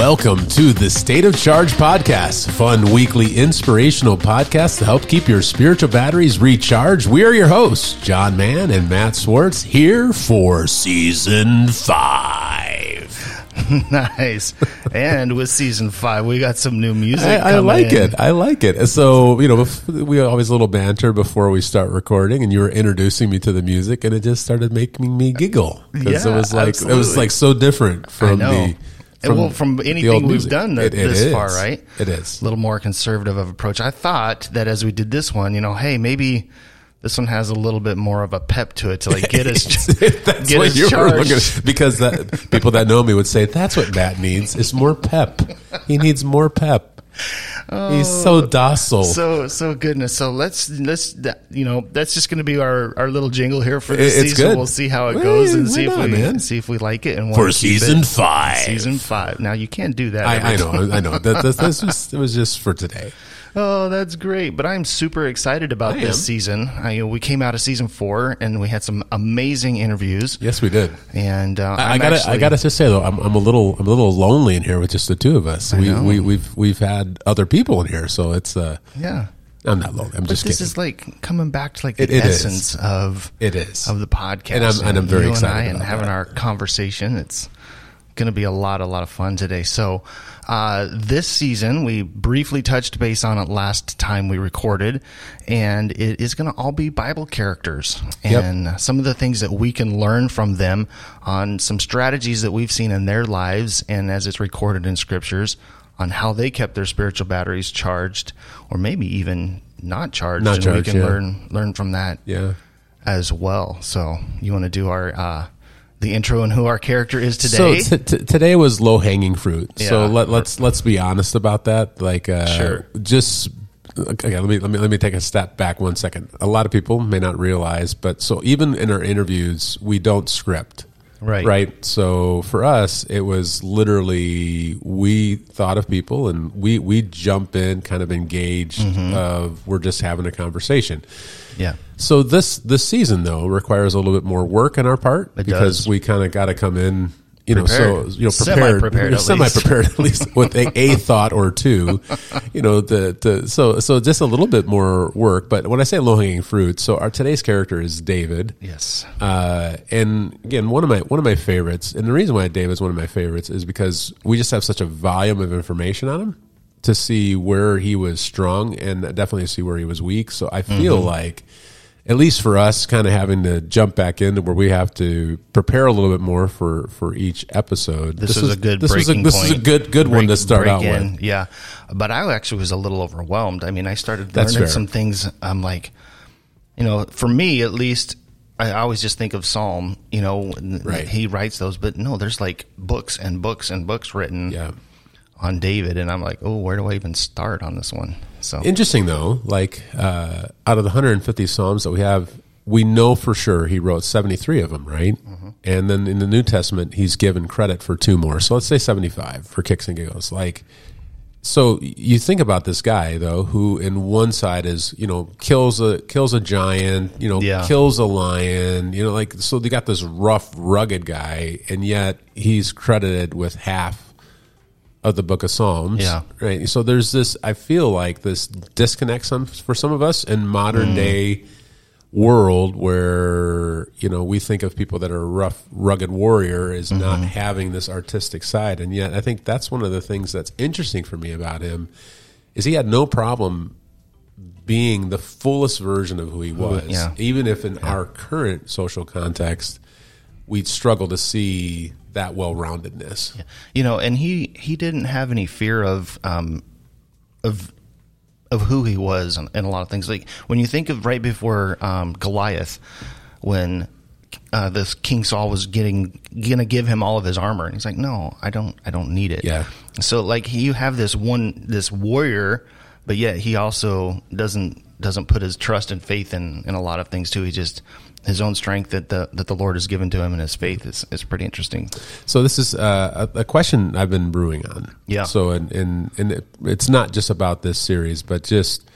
Welcome to the State of Charge podcast, fun weekly inspirational podcast to help keep your spiritual batteries recharged. We are your hosts, John Mann and Matt Swartz, here for season five. nice. And with season five, we got some new music. I, I like in. it. I like it. So, you know, we always a little banter before we start recording, and you were introducing me to the music, and it just started making me giggle because it was like it was like so different from the And well, from anything we've done It- it this is. far, right? It is. A little more conservative of approach. I thought that as we did this one, you know, hey, maybe this one has a little bit more of a pep to it to like get us that's get what us you were charged. looking at. Because that, people that know me would say that's what Matt needs is more pep. He needs more pep. He's oh. so docile. Oh, So so goodness. So let's let's that- you know that's just going to be our, our little jingle here for this It- it's season. good. We'll see how it Hey, goes and see if not, we man? see if we like it and For season it. five. Season five. Now you can't do that. I, I know, I know. That, that, that's just, it was just for today. Oh, that's great! But I'm super excited about I this am. season. I, we came out of season four, and we had some amazing interviews. Yes, we did. And uh, I, I gotta, actually, I gotta just say though, I'm, I'm a little, I'm a little lonely in here with just the two of us. We, know. we, we've, we've had other people in here, so it's, uh, yeah. I'm not lonely. I'm But just this kidding. is like coming back to like the It- it is. essence of it is. of the podcast, And I'm- and I'm very you excited and and having that. our conversation. It's going to be a lot, a lot of fun today. So, uh, this season we briefly touched base on it last time we recorded, and it is going to all be Bible characters Yep. and some of the things that we can learn from them on some strategies that we've seen in their lives, and as it's recorded in scriptures. On how they kept their spiritual batteries charged, or maybe even not charged, Not and charged, we can yeah. learn learn from that yeah. as well. So you want to do our uh, the intro and who our character is today? So t- t- today was low hanging fruit. So Yeah. let, let's let's be honest about that. Like, uh, Sure. Just okay. Let me let me let me take a step back one second. A lot of people may not realize, but so even in our interviews, we don't script. Right. Right. So for us, it was literally we thought of people and we we jump in, kind of engaged. Mm-hmm. Of we're just having a conversation. yeah, So this this season though requires a little bit more work on our part It because does. we kind of got to come in, you know, Prepared. so you know, prepared, Semi-prepared, at semi least. prepared at least with a, a thought or two, you know, the, the so so just a little bit more work. But when I say low hanging fruit, so our today's character is David. yes, Uh, and again, one of my one of my favorites, and the reason why David's one of my favorites is because we just have such a volume of information on him to see where he was strong and definitely see where he was weak. So I feel Mm-hmm. like, at least for us, kind of having to jump back into where we have to prepare a little bit more for for each episode. this, is was- a good This was a, this is a good good one to start break out in. with. Yeah, but I actually was a little overwhelmed. I mean, I started learning some things. I'm like, you know, for me at least. I always just think of Psalm, you know, Right. he writes those, but no, there's like books and books and books written Yeah. On David, and I'm like, oh, where do I even start on this one? So Interesting though, like uh, out of the 150 psalms that we have, we know for sure he wrote 73 of them, right? And then in the New Testament, he's given credit for two more. So let's say 75 for kicks and giggles. Like, so you think about this guy though, who in one side is you know kills a kills a giant, you know Yeah. kills a lion, you know like so they got this rough, rugged guy, and yet he's credited with half of the book of Psalms. Yeah. Right. So there's this, I feel like this disconnect some, for some of us in modern Mm. day world where, you know, we think of people that are rough, rugged warrior as Mm-hmm. not having this artistic side. And yet I think that's one of the things that's interesting for me about him is he had no problem being the fullest version of who he was. yeah. Even if in our current social context, we'd struggle to see that well-roundedness. you know, and he he didn't have any fear of um of of who he was and, and a lot of things. Like when you think of right before um, Goliath, when uh, this King Saul was getting gonna give him all of his armor, and he's like, "No, I don't. I don't need it." Yeah. So like you have this one this warrior, but yet he also doesn't doesn't put his trust and faith in in a lot of things too. He just his own strength that the that the Lord has given to him and his faith is is pretty interesting. So this is uh, a, a question I've been brewing on. Yeah. So and and, and it, it's not just about this series, but just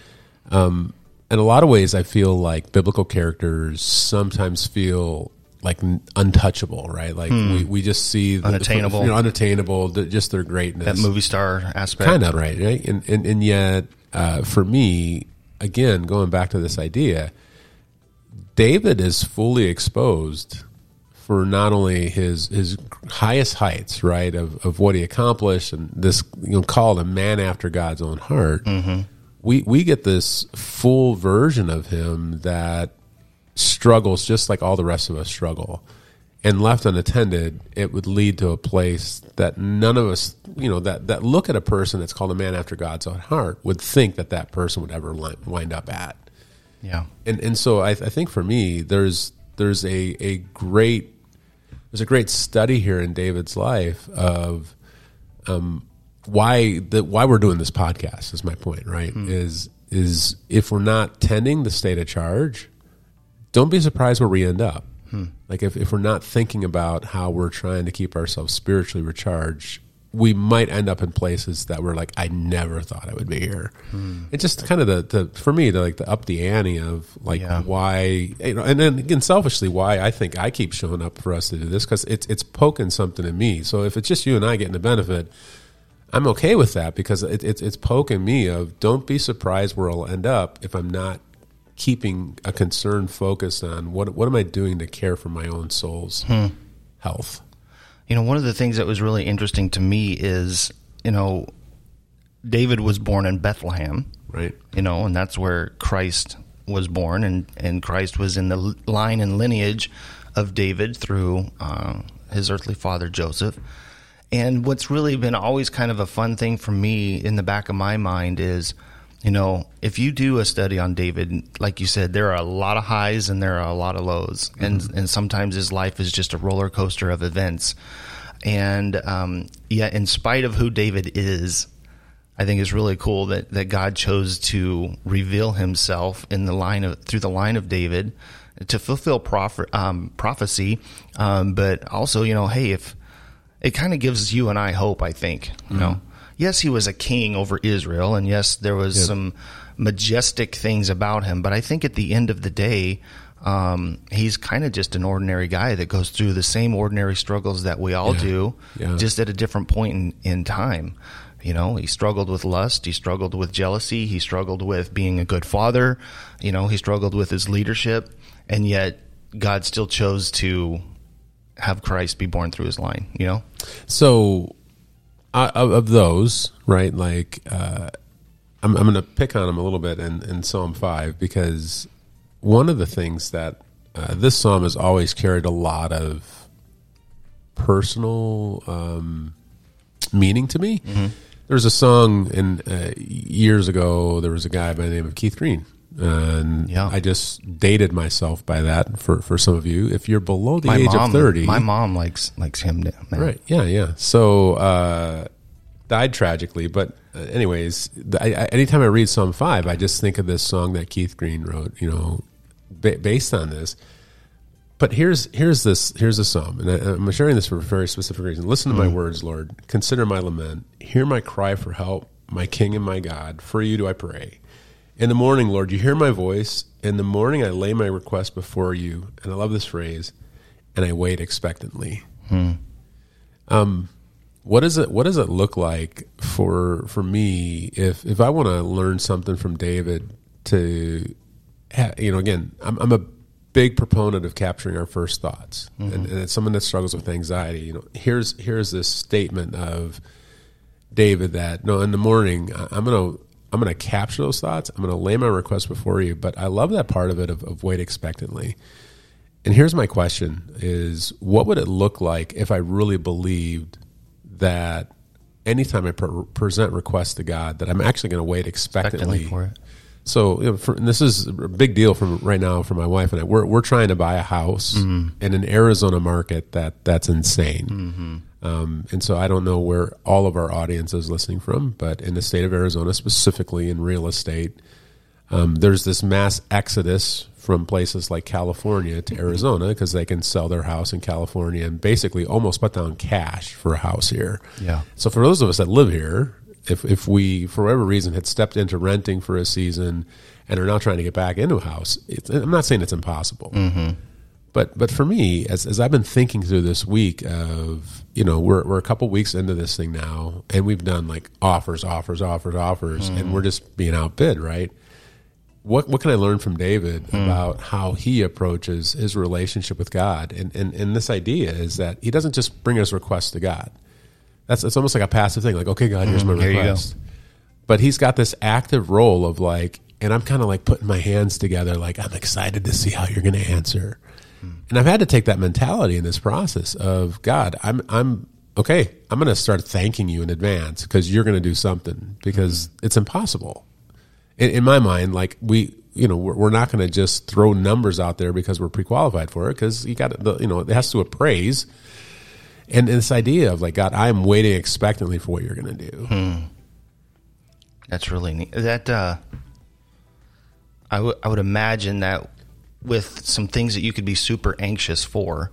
um, in a lot of ways, I feel like biblical characters sometimes feel like untouchable, right? Like we, we just see the, Unattainable. you know, unattainable, the, just their greatness, that movie star aspect. kind of right, right? And and and yet, uh, for me, again, going back to this idea, David is fully exposed for not only his his highest heights, right, of, of what he accomplished, and this you know called a man after God's own heart. Mm-hmm. We we get this full version of him that struggles just like all the rest of us struggle. And left unattended, it would lead to a place that none of us, you know, that, that look at a person that's called a man after God's own heart would think that that person would ever wind up at Yeah. and and so I, I think for me there's there's a a great there's a great study here in David's life of um, why the why we're doing this podcast is my point right? Is is if we're not tending the state of charge don't be surprised where we end up. Like if, if we're not thinking about how we're trying to keep ourselves spiritually recharged we might end up in places that we're like i never thought i would be here. It's just kind of the, the for me the like the up the ante of like Yeah. why you know and then again selfishly why i think i keep showing up for us to do this because it's it's poking something in me. So if it's just you and i getting the benefit i'm okay with that because it, it's it's poking me of don't be surprised where i'll end up if i'm not keeping a concern focused on what what am i doing to care for my own soul's hmm. health You know, one of the things that was really interesting to me is, you know, David was born in Bethlehem, right you know, and that's where Christ was born, and, and Christ was in the line and lineage of David through uh, his earthly father, Joseph. And what's really been always kind of a fun thing for me in the back of my mind is, you know, if you do a study on David, like you said, there are a lot of highs and there are a lot of lows, and and sometimes his life is just a roller coaster of events. And um, yet, in spite of who David is, I think it's really cool that, that God chose to reveal Himself in the line of through the line of David to fulfill prophet, um, prophecy, um, but also you know, hey, if it kind of gives you and I hope, I think you know, yes, he was a king over Israel, and yes, there was some majestic things about him, but I think at the end of the day. Um, he's kind of just an ordinary guy that goes through the same ordinary struggles that we all Yeah. do, Yeah. just at a different point in, in time. You know, he struggled with lust. He struggled with jealousy. He struggled with being a good father. You know, he struggled with his leadership. And yet, God still chose to have Christ be born through his line, you know? So, of, of those, right? Like, uh, I'm, I'm going to pick on him a little bit in, in Psalm five because one of the things that uh, this psalm has always carried a lot of personal um, meaning to me. There was a song in uh, years ago. There was a guy by the name of Keith Green. And Yeah. I just dated myself by that for, for some of you. If you're below the My age mom, of 30, my mom likes likes him. now. Right. Yeah. Yeah. So uh, died tragically, but uh, anyways, the, I, I, anytime I read Psalm five, I just think of this song that Keith Green wrote. You know, ba- based on this. But here's here's this here's the psalm, and I, I'm sharing this for a very specific reason. Listen to my mm. words, Lord. Consider my lament. Hear my cry for help, my King and my God. For you do I pray. In the morning, Lord, you hear my voice. In the morning, I lay my request before you, and I love this phrase, and I wait expectantly hmm. um, what does it what does it look like for for me if if I want to learn something from David to you know again I'm I'm a big proponent of capturing our first thoughts. Mm-hmm. And, and it's someone that struggles with anxiety you know here's here's this statement of David that no in the morning I'm gonna I'm gonna capture those thoughts. I'm gonna lay my request before you. But I love that part of it of, of wait expectantly. And here's my question is what would it look like if I really believed that anytime I pre- present requests to God that I'm actually going to wait expectantly, Expectantly for it. So you know, for, and this is a big deal from right now for my wife and I. We're we're trying to buy a house in an Arizona market that that's insane. Um, and so I don't know where all of our audience is listening from, but in the state of Arizona, specifically in real estate, um, there's this mass exodus from places like California to Arizona because they can sell their house in California and basically almost put down cash for a house here. Yeah. So for those of us that live here, if if we for whatever reason had stepped into renting for a season and are now trying to get back into a house, it's, I'm not saying it's impossible, But but for me, as as I've been thinking through this week of you know we're we're a couple weeks into this thing now, and we've done like offers, offers, offers, offers, and we're just being outbid, right? What what can I learn from David about how he approaches his relationship with God? And, and and this idea is that he doesn't just bring his request to God. That's it's almost like a passive thing, like okay, God, here's mm-hmm. my here you go. request. But he's got this active role of like, and I'm kind of like putting my hands together, like I'm excited to see how you're going to answer. Hmm. And I've had to take that mentality in this process of God, I'm I'm okay. I'm going to start thanking you in advance because you're going to do something because hmm. it's impossible. In, in my mind, like we, you know, we're, we're not going to just throw numbers out there because we're pre-qualified for it because you got the, you know, it has to appraise. And, and this idea of like God, I'm waiting expectantly for what you're going to do. That's really neat. That uh, I would I would imagine that with some things that you could be super anxious for,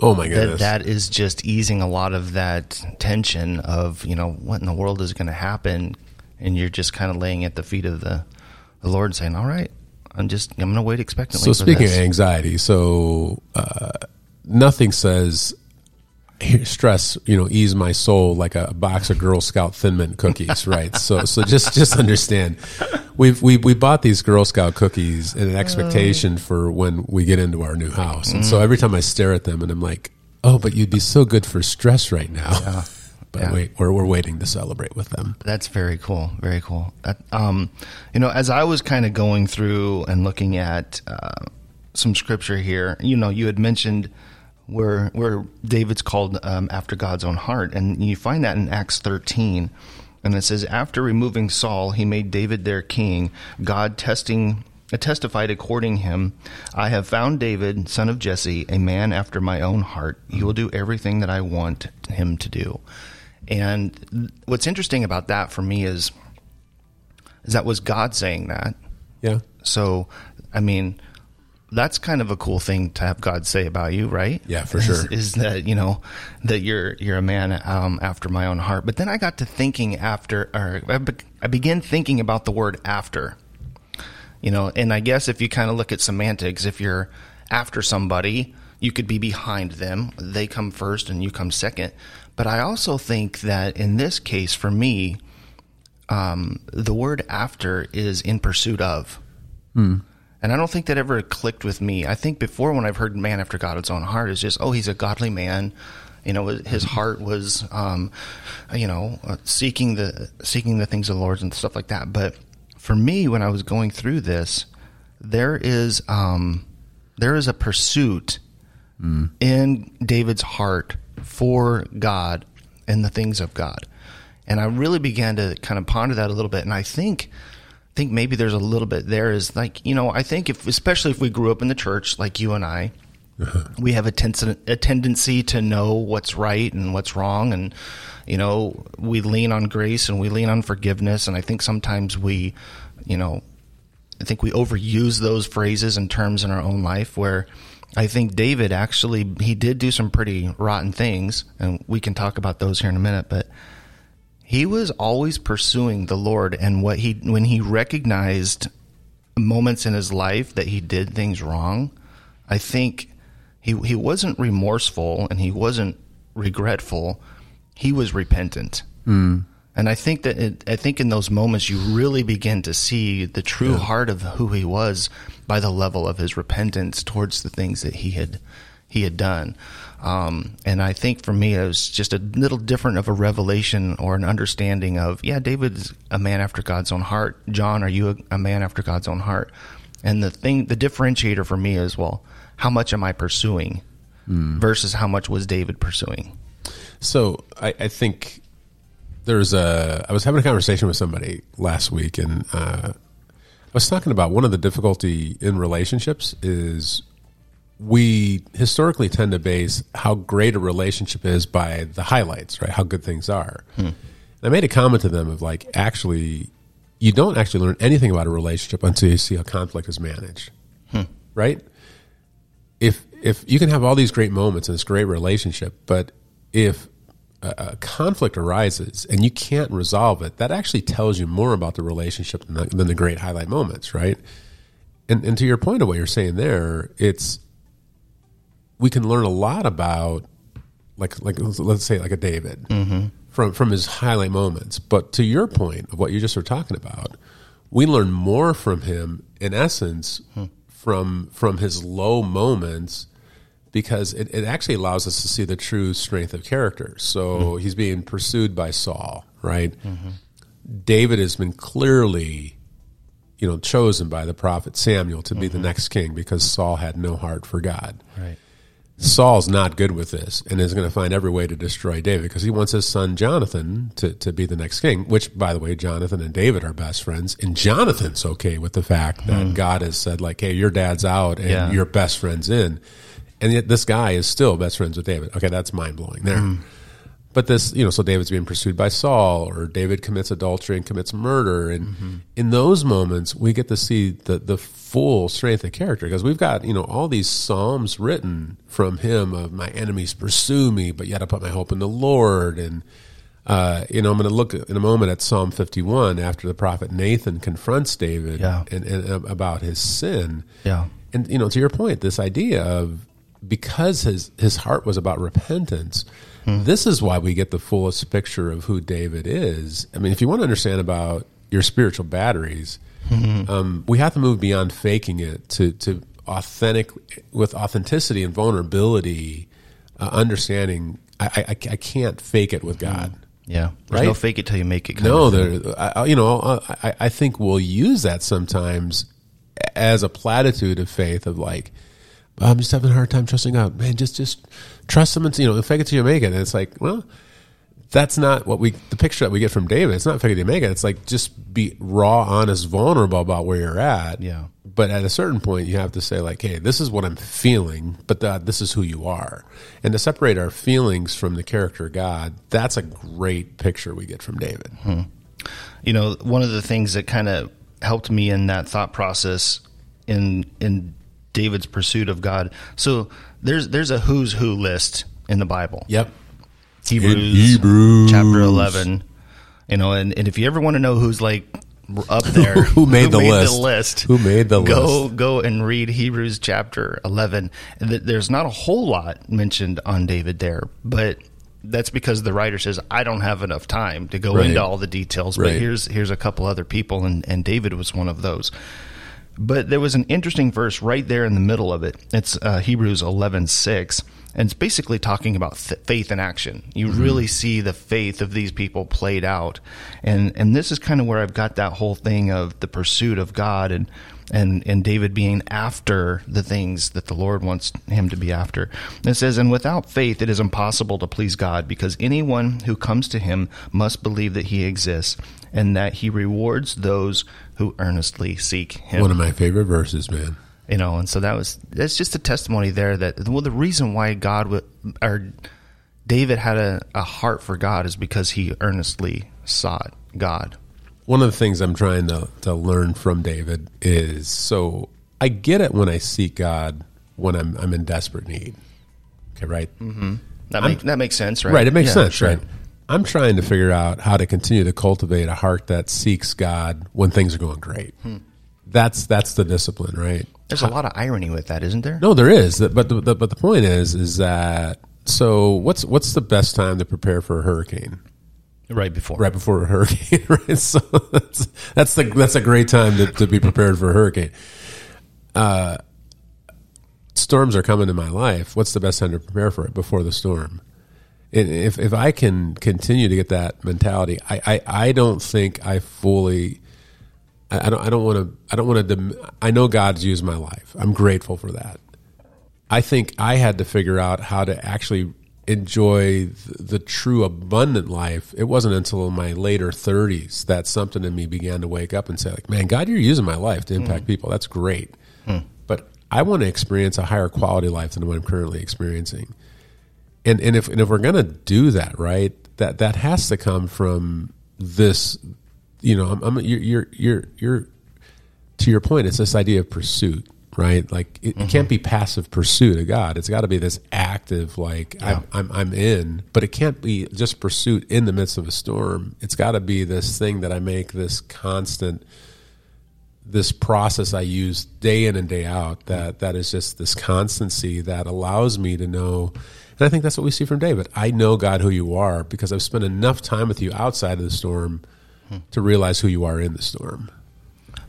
Oh my that goodness! that is just easing a lot of that tension of you know what in the world is going to happen, and you're just kind of laying at the feet of the the Lord, saying, "All right, I'm just I'm going to wait expectantly." So speaking this. of anxiety, so uh, nothing says stress, you know, ease my soul like a box of Girl Scout Thin Mint cookies, right? So, so just just understand, we've we we bought these Girl Scout cookies in an expectation for when we get into our new house, and so every time I stare at them, and I'm like, oh, but you'd be so good for stress right now. But Yeah. wait, we're we're waiting to celebrate with them. That's very cool. Very cool. That, um, you know, as I was kind of going through and looking at uh, some scripture here, you know, you had mentioned where where David's called um, after God's own heart, and you find that in Acts thirteen, and it says, after removing Saul, he made David their king. God testing. uh, Testified according him, I have found David, son of Jesse, a man after my own heart. He will do everything that I want him to do. And what's interesting about that for me is, is that was God saying that. Yeah, So, I mean, that's kind of a cool thing to have God say about you, right? Yeah, for Is- sure. Is, that you know that you're you're a man um, after my own heart. But then I got to thinking after, or I, be, I began thinking about the word after. You know, and I guess if you kind of look at semantics, if you're after somebody, you could be behind them. They come first and you come second. But I also think that in this case, for me, um, the word after is in pursuit of. And I don't think that ever clicked with me. I think before when I've heard man after God's own heart is just, oh, he's a godly man. You know, his heart was, um, you know, uh, seeking the seeking the things of the Lord and stuff like that. But for me, when I was going through this, there is um, there is a pursuit in David's heart for God and the things of God. And I really began to kind of ponder that a little bit. And I think think maybe there's a little bit there is like, you know, I think if especially if we grew up in the church like you and I, uh-huh. we have a, ten- a tendency to know what's right and what's wrong and you know, we lean on grace and we lean on forgiveness and I think sometimes we, you know, I think we overuse those phrases and terms in our own life where I think David actually he did do some pretty rotten things and we can talk about those here in a minute but he was always pursuing the Lord and what he when he recognized moments in his life that he did things wrong I think he he wasn't remorseful and he wasn't regretful. He was repentant hmm. And I think that it, I think in those moments you really begin to see the true heart of who he was by the level of his repentance towards the things that he had he had done. Um, and I think for me it was just a little different of a revelation or an understanding of yeah, David's a man after God's own heart. John, are you a, a man after God's own heart? And the thing, the differentiator for me is well, how much am I pursuing versus how much was David pursuing? So I, I think there's a. I was having a conversation with somebody last week, and uh, I was talking about one of the difficulty in relationships is we historically tend to base how great a relationship is by the highlights, right? How good things are. And I made a comment to them of like, actually, you don't actually learn anything about a relationship until you see how conflict is managed, right? if if you can have all these great moments in this great relationship, but if a, conflict arises and you can't resolve it, that actually tells you more about the relationship than the, than the great highlight moments, right? And and to your point of what you're saying there, it's we can learn a lot about like like let's say like a David mm-hmm. from from his highlight moments. But to your point of what you just were talking about, we learn more from him in essence hmm. from from his low moments because it, it actually allows us to see the true strength of character. So mm-hmm. he's being pursued by Saul, right? Mm-hmm. David has been clearly you know chosen by the prophet Samuel to be the mm-hmm. next king because Saul had no heart for God. Right. Saul's not good with this and is going to find every way to destroy David because he wants his son Jonathan to, to be the next king, which, by the way, Jonathan and David are best friends. And Jonathan's okay with the fact that mm. God has said, like, hey, your dad's out and. Yeah. your best friend's in. And yet this guy is still best friends with David. Okay, that's mind blowing there. Hmm. But this, you know, so David's being pursued by Saul, or David commits adultery and commits murder, and Mm-hmm. in those moments, we get to see the the full strength of character because we've got you know all these psalms written from him of my enemies pursue me, but yet I put my hope in the Lord, and uh, you know I'm going to look in a moment at Psalm 51 after the prophet Nathan confronts David Yeah. and, and uh, about his sin, Yeah. and you know, to your point, this idea of because his his heart was about repentance, this is why we get the fullest picture of who David is. I mean, if you want to understand about your spiritual batteries, um, we have to move beyond faking it to to authentic with authenticity and vulnerability, uh, understanding. I, I I can't fake it with God. Yeah. There's Right? no fake it till you make it. No, there. I- you know, I, I think we'll use that sometimes as a platitude of faith of like, I'm just having a hard time trusting God. Man, just just trust Him and you know, fake it till you make it. And it's like, well, that's not what we the picture that we get from David. It's not fake it till you make it. It's like just be raw, honest, vulnerable about where you're at. Yeah. But at a certain point, you have to say like, hey, this is what I'm feeling, but that this is who you are. And to separate our feelings from the character of God, that's a great picture we get from David. Hmm. you know one of the things that kind of helped me in that thought process in in David's pursuit of God. So there's there's a who's who list in the Bible. Yep. Hebrews, Hebrews. chapter 11. You know, and, and if you ever want to know who's like up there, Who made the list? Who made the go, list? Go and read Hebrews chapter 11. And th- There's not a whole lot mentioned on David there, but that's because the writer says, I don't have enough time to go Right. into all the details, but Right. here's, here's a couple other people, and, and David was one of those. But there was an interesting verse right there in the middle of it. It's uh, Hebrews eleven six, and it's basically talking about th- faith in action. You really see the faith of these people played out, and and this is kind of where I've got that whole thing of the pursuit of God and and and David being after the things that the Lord wants him to be after. And it says, "And without faith, it is impossible to please God, because anyone who comes to Him must believe that He exists." And that he rewards those who earnestly seek him One of my favorite verses, man. you know and so that was that's just a testimony there that well the reason why god would or david had a, a heart for god is because he earnestly sought god One of the things I'm trying to, to learn from David is so I get it when I seek God when I'm I'm in desperate need. Okay, right? Mm-hmm. that, make, that makes sense right Right, it makes Yeah, sense, sure. right? I'm trying to figure out how to continue to cultivate a heart that seeks God when things are going great. That's that's the discipline, right? there's a lot of irony with that isn't there No, there is, but the, the but the point is is that so what's what's the best time to prepare for a hurricane? right before right before a hurricane, right? So that's that's the that's a great time to, to be prepared for a hurricane. Uh, storms are coming in my life. What's the best time to prepare for it before the storm? And if if I can continue to get that mentality, I I, I don't think I fully. I don't. I don't want to. I don't want to. I know God's used my life. I'm grateful for that. I think I had to figure out how to actually enjoy the, the true abundant life. It wasn't until my later 30s that something in me began to wake up and say, like, man, God, you're using my life to impact hmm. people. That's great. Hmm. But I want to experience a higher quality life than what I'm currently experiencing. And, and if and if we're gonna do that, right, that that has to come from this, you know, I'm, I'm you're, you're you're you're to your point, it's this idea of pursuit, right? Like it, it mm-hmm. can't be passive pursuit of God. It's got to be this active, like I'm, I'm I'm in, but it can't be just pursuit in the midst of a storm. It's got to be this thing that I make this constant, this process I use day in and day out that that is just this constancy that allows me to know and I think that's what we see from David. I know God who you are because I've spent enough time with you outside of the storm to realize who you are in the storm.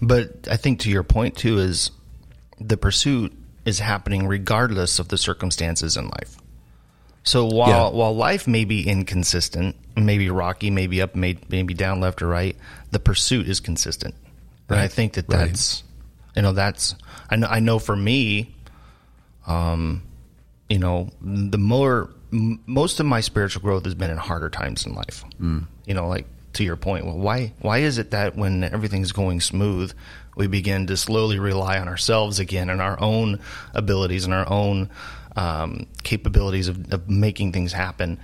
But I think to your point too is the pursuit is happening regardless of the circumstances in life. So while Yeah. while life may be inconsistent, maybe rocky, maybe up, may- maybe down, left or right, the pursuit is consistent. And I think that Right. that's you know that's I know I know for me, um, you know the more m- most of my spiritual growth has been in harder times in life. Mm. You know, like to your point, well, why why is it that when everything's going smooth, we begin to slowly rely on ourselves again and our own abilities and our own um, capabilities of, of making things happen?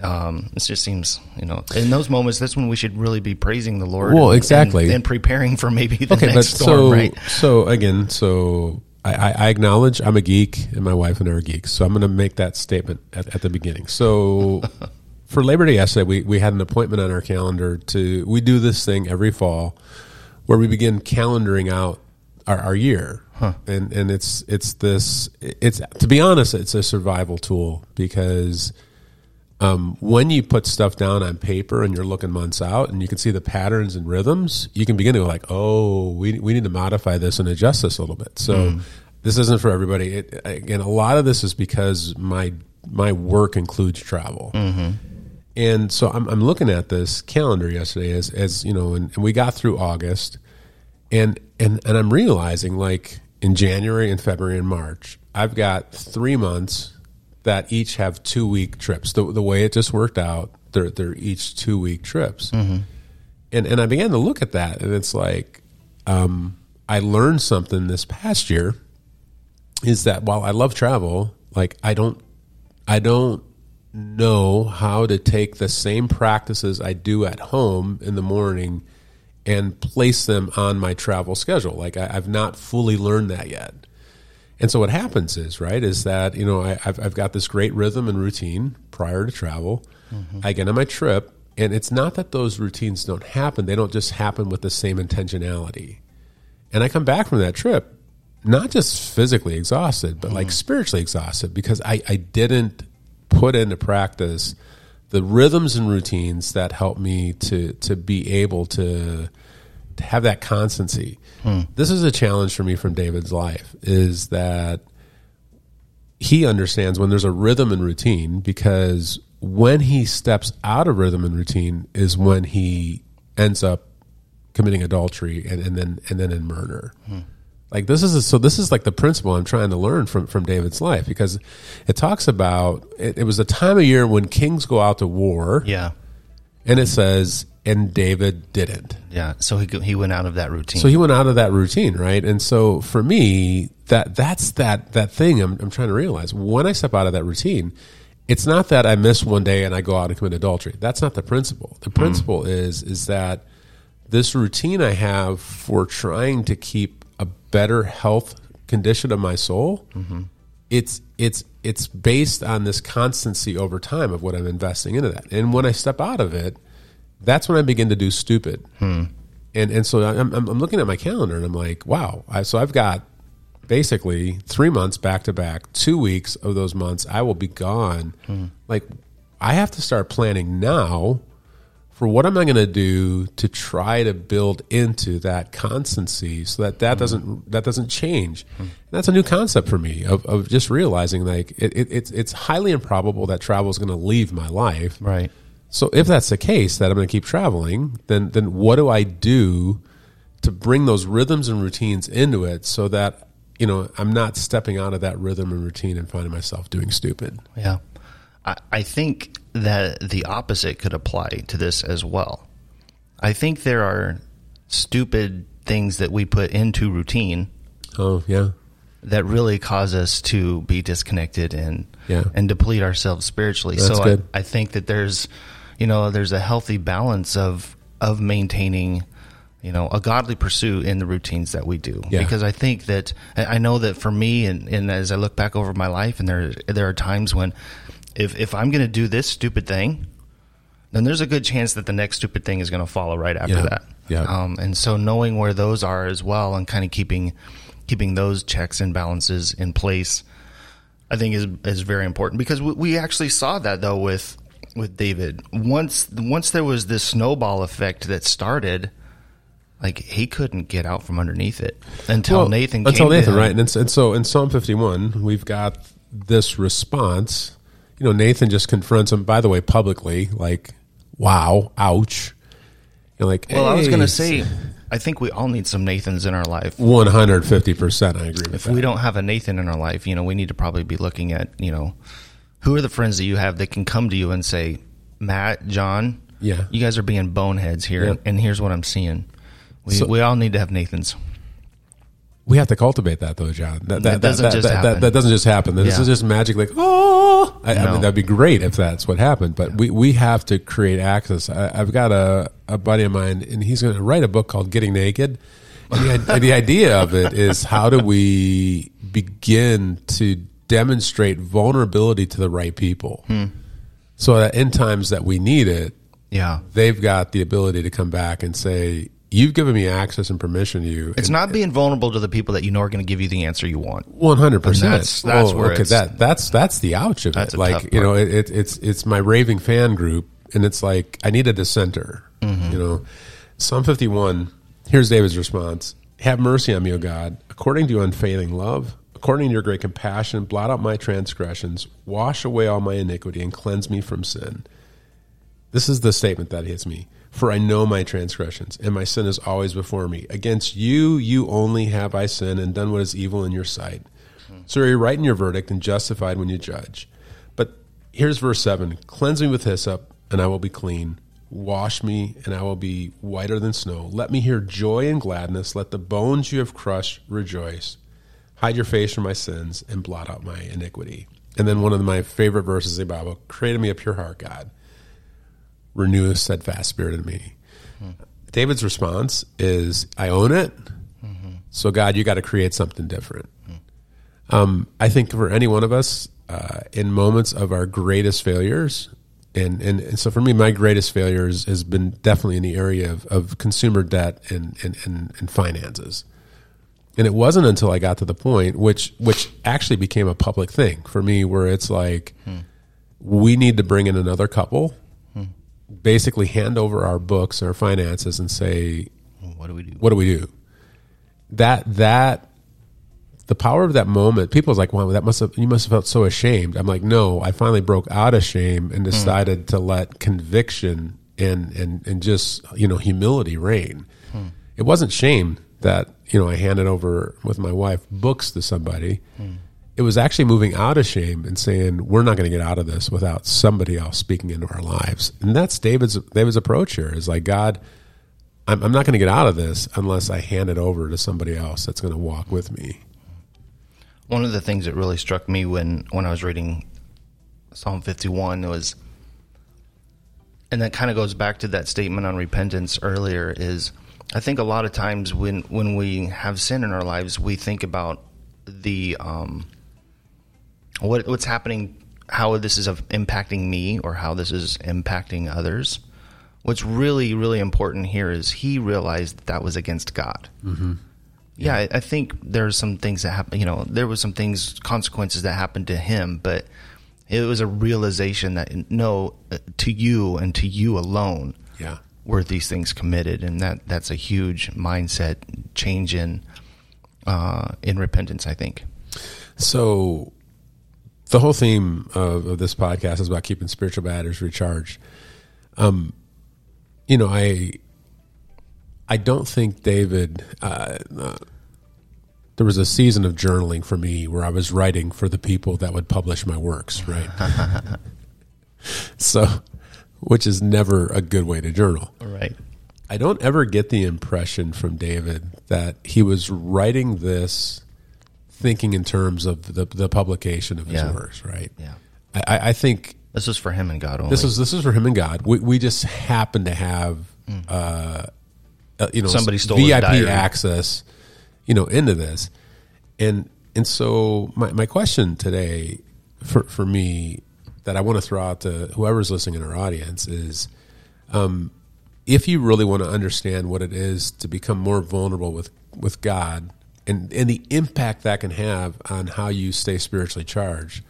Um, it just seems, you know, in those moments, that's when we should really be praising the Lord. Well, and- exactly. and, and preparing for maybe the okay, next but storm, so right? so again, so I, I, acknowledge I'm a geek, and my wife and I are geeks. So I'm going to make that statement at, at the beginning. So for Labor Day yesterday, we we had an appointment on our calendar to we do this thing every fall where we begin calendaring out our, our year. And and it's it's this it's to be honest, it's a survival tool because um, when you put stuff down on paper and you're looking months out and you can see the patterns and rhythms, you can begin to go like, oh, we, we need to modify this and adjust this a little bit. So this isn't for everybody. It, again, a lot of this is because my my work includes travel. And so I'm, I'm looking at this calendar yesterday as, as you know, and, and we got through August and, and, and I'm realizing like in January and February and March, I've got three months that each have two week trips. The, the way it just worked out, they're, they're each two week trips. And, and I began to look at that and it's like, um, I learned something this past year is that while I love travel, like I don't, I don't know how to take the same practices I do at home in the morning and place them on my travel schedule. Like I, I've not fully learned that yet. And so what happens is, right, is that, you know, I, I've, I've got this great rhythm and routine prior to travel. Mm-hmm. I get on my trip, and it's not that those routines don't happen. They don't just happen with the same intentionality. And I come back from that trip, not just physically exhausted, but like mm-hmm. spiritually exhausted because I, I didn't put into practice the rhythms and routines that help me to to be able to have that constancy. Hmm. This is a challenge for me from David's life is that he understands when there's a rhythm and routine because when he steps out of rhythm and routine is when he ends up committing adultery and, and then and then in murder. Hmm. Like this is a, so this is like the principle I'm trying to learn from from David's life because it talks about it, it was a time of year when kings go out to war Yeah, and it says and David didn't. yeah. So he he went out of that routine. So he went out of that routine, right? And so for me, that that's that that thing I'm, I'm trying to realize. When I step out of that routine, it's not that I miss one day and I go out and commit adultery. That's not the principle. The mm. principle is is that this routine I have for trying to keep a better health condition of my soul, mm-hmm. it's it's it's based on this constancy over time of what I'm investing into that. And when I step out of it, that's when I begin to do stupid. Hmm. And and so I'm, I'm I'm looking at my calendar and I'm like, wow. I, so I've got basically three months back to back. Two weeks of those months, I will be gone. Hmm. Like I have to start planning now for what am I going to do to try to build into that constancy so that that hmm. doesn't that doesn't change. And that's a new concept for me of, of just realizing like it, it, it's it's highly improbable that travel is going to leave my life. right. So if that's the case, that I'm going to keep traveling, then then what do I do to bring those rhythms and routines into it so that you know I'm not stepping out of that rhythm and routine and finding myself doing stupid. Yeah. I, I think that the opposite could apply to this as well. I think there are stupid things that we put into routine Oh yeah, that really cause us to be disconnected and Yeah. and deplete ourselves spiritually. That's so. I, I think that there's you know there's a healthy balance of of maintaining you know a godly pursuit in the routines that we do Yeah. because I think that I know that for me and, and as I look back over my life and there there are times when if if I'm going to do this stupid thing then there's a good chance that the next stupid thing is going to follow right after Yeah. that Yeah. Um, and so knowing where those are as well, and kind of keeping keeping those checks and balances in place, I think is is very important because we, we actually saw that though with with David. Once once there was this snowball effect that started, like he couldn't get out from underneath it until Well, Nathan until came Nathan, right? And, and so in Psalm 51, we've got this response. You know, Nathan just confronts him, by the way, publicly, like, wow, ouch. You're like, Well, I was going to say, I think we all need some Nathans in our life. 150%. I agree with If that. we don't have a Nathan in our life, you know, we need to probably be looking at, you know, who are the friends that you have that can come to you and say, Matt, John, Yeah. you guys are being boneheads here, Yep. and here's what I'm seeing. We, So- we all need to have Nathans. We have to cultivate that, though, John. That, That doesn't just that, happen. That, doesn't just happen. This Yeah. is just magic, like, oh, I, I mean, that'd be great if that's what happened. But we, we have to create access. I, I've got a, a buddy of mine, and he's going to write a book called Getting Naked. And the, the idea of it is how do we begin to demonstrate vulnerability to the right people so that in times that we need it, Yeah. they've got the ability to come back and say, You've given me access and permission to you. It's not being vulnerable to the people that you know are going to give you the answer you want. One hundred percent. that's- that's where okay, it's- that that's that's the ouch of it. Like you know, it, it, it's it's my raving fan group, and it's like I need a dissenter. Mm-hmm. You know, Psalm fifty one. Here's David's response: Have mercy on me, O God, according to your unfailing love, according to your great compassion. Blot out my transgressions, wash away all my iniquity, and cleanse me from sin. This is the statement that hits me. For I know my transgressions, and my sin is always before me. Against you, you only have I sinned and done what is evil in your sight. Hmm. So you're right in your verdict and justified when you judge. But here's verse 7 Cleanse me with hyssop, and I will be clean. Wash me, and I will be whiter than snow. Let me hear joy and gladness. Let the bones you have crushed rejoice. Hide your face from my sins and blot out my iniquity. And then one of my favorite verses in the Bible Create in me a pure heart, God renew a steadfast spirit in me. David's response is, I own it. So, God, you got to create something different. Um, I think for any one of us, uh, in moments of our greatest failures, and, and, and so for me, my greatest failures has been definitely in the area of, of consumer debt and, and, and, and finances. And it wasn't until I got to the point, which which actually became a public thing for me, where it's like, we need to bring in another couple, basically hand over our books, our finances, and say, What do we do? what do we do? That that the power of that moment, people's like, wow, that must have you must have felt so ashamed. I'm like, no, I finally broke out of shame and hmm. decided to let conviction and and and just you know humility reign. Hmm. It wasn't shame that you know I handed over with my wife books to somebody. It was actually moving out of shame and saying we're not going to get out of this without somebody else speaking into our lives. And that's David's David's approach here is like God. I'm, I'm not going to get out of this unless I hand it over to somebody else that's going to walk with me. One of the things that really struck me when when I was reading Psalm 51 was and that kind of goes back to that statement on repentance earlier is I think a lot of times when when we have sin in our lives we think about the um what what's happening how this is impacting me or how this is impacting others. What's really really important here is he realized that, that was against God. Yeah, I, I think there's some things that happen. You know, there was some things, consequences that happened to him, but it was a realization that no, uh, to you and to you alone, Yeah. Were these things committed, and that that's a huge mindset change in uh, in repentance. I think. So, the whole theme of, of this podcast is about keeping spiritual batteries recharged. Um, you know, I I don't think David. Uh, uh, there was a season of journaling for me where I was writing for the people that would publish my works, right? so, which is never a good way to journal. Right. I don't ever get the impression from David that he was writing this thinking in terms of the, the publication of his Yeah. works, right? Yeah. I, I think This is for him and God only. this is this is for him and God. We, we just happen to have, uh, uh, you know, Somebody stole VIP access, you know, into this, and and so my my question today for for me that I want to throw out to whoever's listening in our audience is, um, if you really want to understand what it is to become more vulnerable with with God and and the impact that can have on how you stay spiritually charged,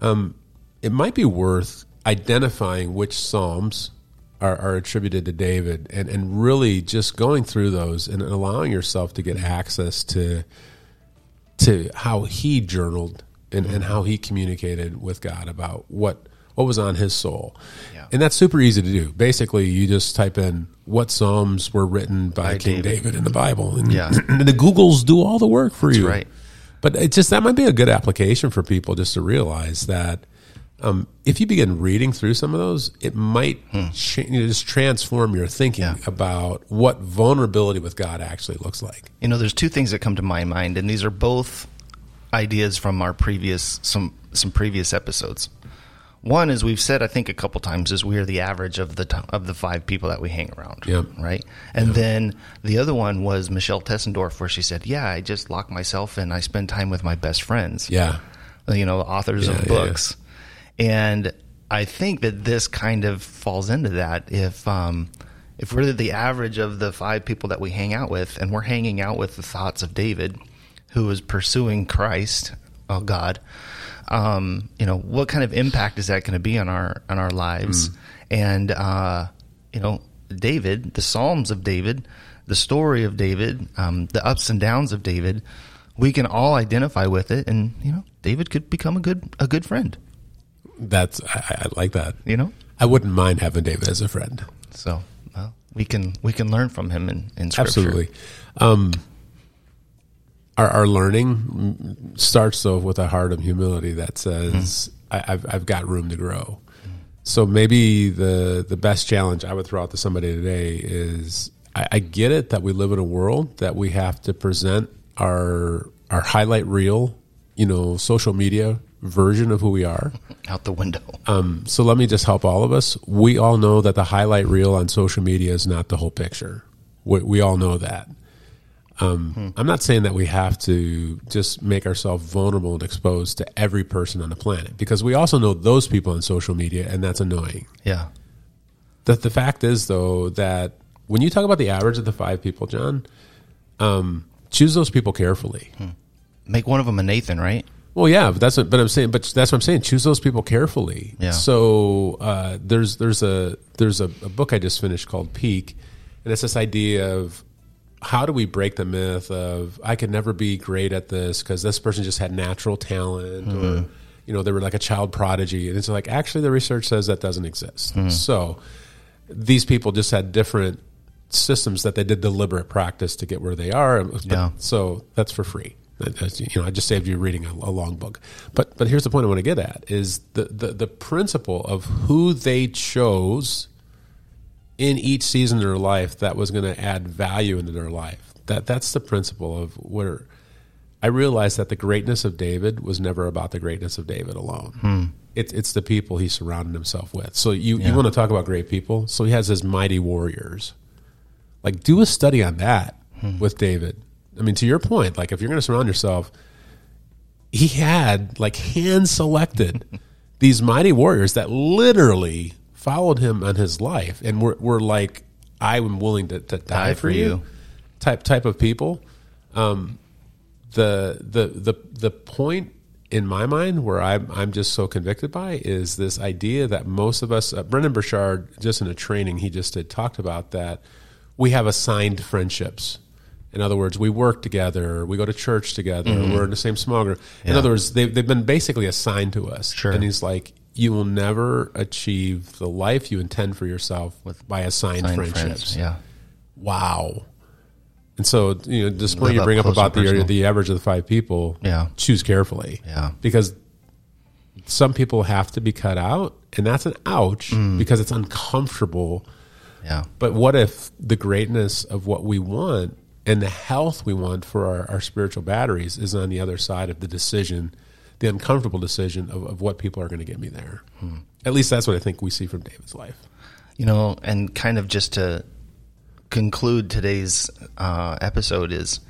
um, it might be worth identifying which psalms are, are attributed to David and and really just going through those and allowing yourself to get access to to how he journaled and, and how he communicated with God about what what was on his soul. Yeah. And that's super easy to do. Basically, you just type in what psalms were written by, By King David. David. in the Bible, and, Yeah. and the Googles do all the work for you. right. But it just that might be a good application for people just to realize that um, if you begin reading through some of those, it might cha- you know, just transform your thinking Yeah. about what vulnerability with God actually looks like. You know, there's two things that come to my mind, and these are both ideas from our previous some some previous episodes. One is we've said I think a couple times is we are the average of the t- of the five people that we hang around, Yep. right? And then the other one was Michelle Tessendorf, where she said, "Yeah, I just lock myself and I spend time with my best friends." Yeah. you know, authors Yeah, of yeah, books. And I think that this kind of falls into that. If um, if we're the average of the five people that we hang out with, and we're hanging out with the thoughts of David, who is pursuing Christ, oh God, um, you know, what kind of impact is that going to be on our on our lives? And uh, you know, David, the Psalms of David, the story of David, um, the ups and downs of David, we can all identify with it, and you know, David could become a good a good friend. That's I, I like that. You know, I wouldn't mind having David as a friend. so well, we can we can learn from him in, in scripture. Absolutely. Um, our, our learning mm, starts though with a heart of humility that says, I, "I've I've got room to grow." So maybe the the best challenge I would throw out to somebody today is, I, I get it that we live in a world that we have to present our our highlight reel, you know, social media version of who we are. out the window. Um, so let me just help all of us. We all know that the highlight reel on social media is not the whole picture. We, we all know that. Um, I'm not saying that we have to just make ourselves vulnerable and exposed to every person on the planet because we also know those people on social media, and that's annoying. yeah, The, the fact is, though, that when you talk about the average of the five people, John, um, choose those people carefully. make one of them a Nathan, right? Well, yeah, but that's what, but I'm saying, but that's what I'm saying. Choose those people carefully. Yeah. So uh, there's there's a there's a, a book I just finished called Peak, and it's this idea of how do we break the myth of I could never be great at this because this person just had natural talent or mm-hmm. you know they were like a child prodigy, and it's like actually the research says that doesn't exist. Mm-hmm. So these people just had different systems that they did deliberate practice to get where they are. Yeah. So that's for free. That's- you know, I just saved you reading a, a long book. But but here's the point I want to get at is the, the the principle of who they chose in each season of their life that was going to add value into their life. That that's the principle of where I realized that the greatness of David was never about the greatness of David alone. Hmm. It's it's the people he surrounded himself with. So you, you want to talk about great people? So he has his mighty warriors. Like do a study on that hmm. with David. I mean, to your point, like if you're going to surround yourself, he had like hand selected these mighty warriors that literally followed him on his life and were, were like, I am willing to, to die, for you. type type of people. Um, the the the the point in my mind where I'm I'm just so convicted by is this idea that most of us, uh, Brendon Burchard, just in a training he just did, talked about that we have assigned friendships. In other words, we work together, we go to church together, we're in the same small group. In Yeah. other words, they've, they've been basically assigned to us. Sure. And he's like, you will never achieve the life you intend for yourself by assigned, Find friendships. friends. Yeah, Wow. And so, you know, this point you bring up about the the average of the five people, Yeah. choose carefully. Yeah. Because some people have to be cut out, and that's an ouch Mm. because it's uncomfortable. yeah, But what if the greatness of what we want and the health we want for our, our spiritual batteries is on the other side of the decision, the uncomfortable decision of, of what people are going to get me there? Hmm. At least that's what I think we see from David's life. you know, and kind of just to conclude today's uh, episode is,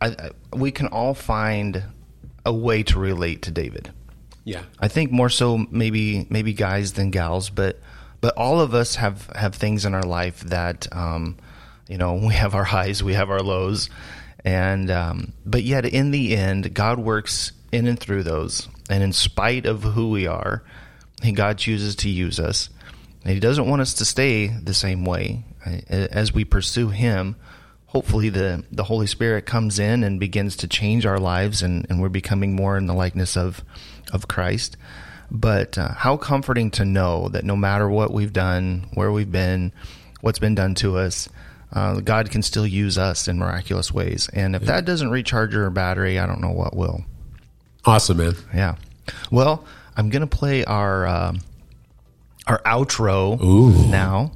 I, I, we can all find a way to relate to David. Yeah. I think more so maybe maybe guys than gals, but but all of us have have things in our life that um, you know we have our highs, we have our lows, and um, but yet in the end, God works in and through those, and in spite of who we are, God chooses to use us. And He doesn't want us to stay the same way as we pursue Him hopefully the, the Holy Spirit comes in and begins to change our lives and, and we're becoming more in the likeness of, of Christ. But uh, how comforting to know that no matter what we've done, where we've been, what's been done to us, uh, God can still use us in miraculous ways. And if that doesn't recharge your battery, I don't know what will. Awesome, man. Yeah. Well, I'm going to play our uh, our outro Ooh. now.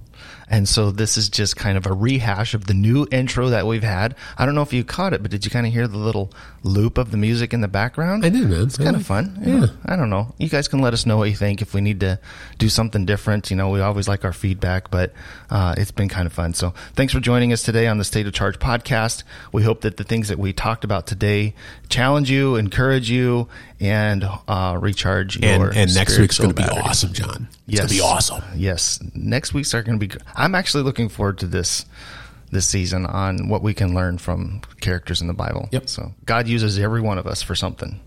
And so this is just kind of a rehash of the new intro that we've had. I don't know if you caught it, but did you kind of hear the little loop of the music in the background? I did, man. It's kind of fun. Yeah. I don't know. You guys can let us know what you think if we need to do something different. You know, we always like our feedback, but uh, it's been kind of fun. So thanks for joining us today on the State of Charge podcast. We hope that the things that we talked about today challenge you, encourage you, and uh, recharge And, your and next week's going to be awesome, John. It's Yes. going to be awesome. Yes, next week's are going to be. I'm actually looking forward to this this season on what we can learn from characters in the Bible. Yep. So God uses every one of us for something.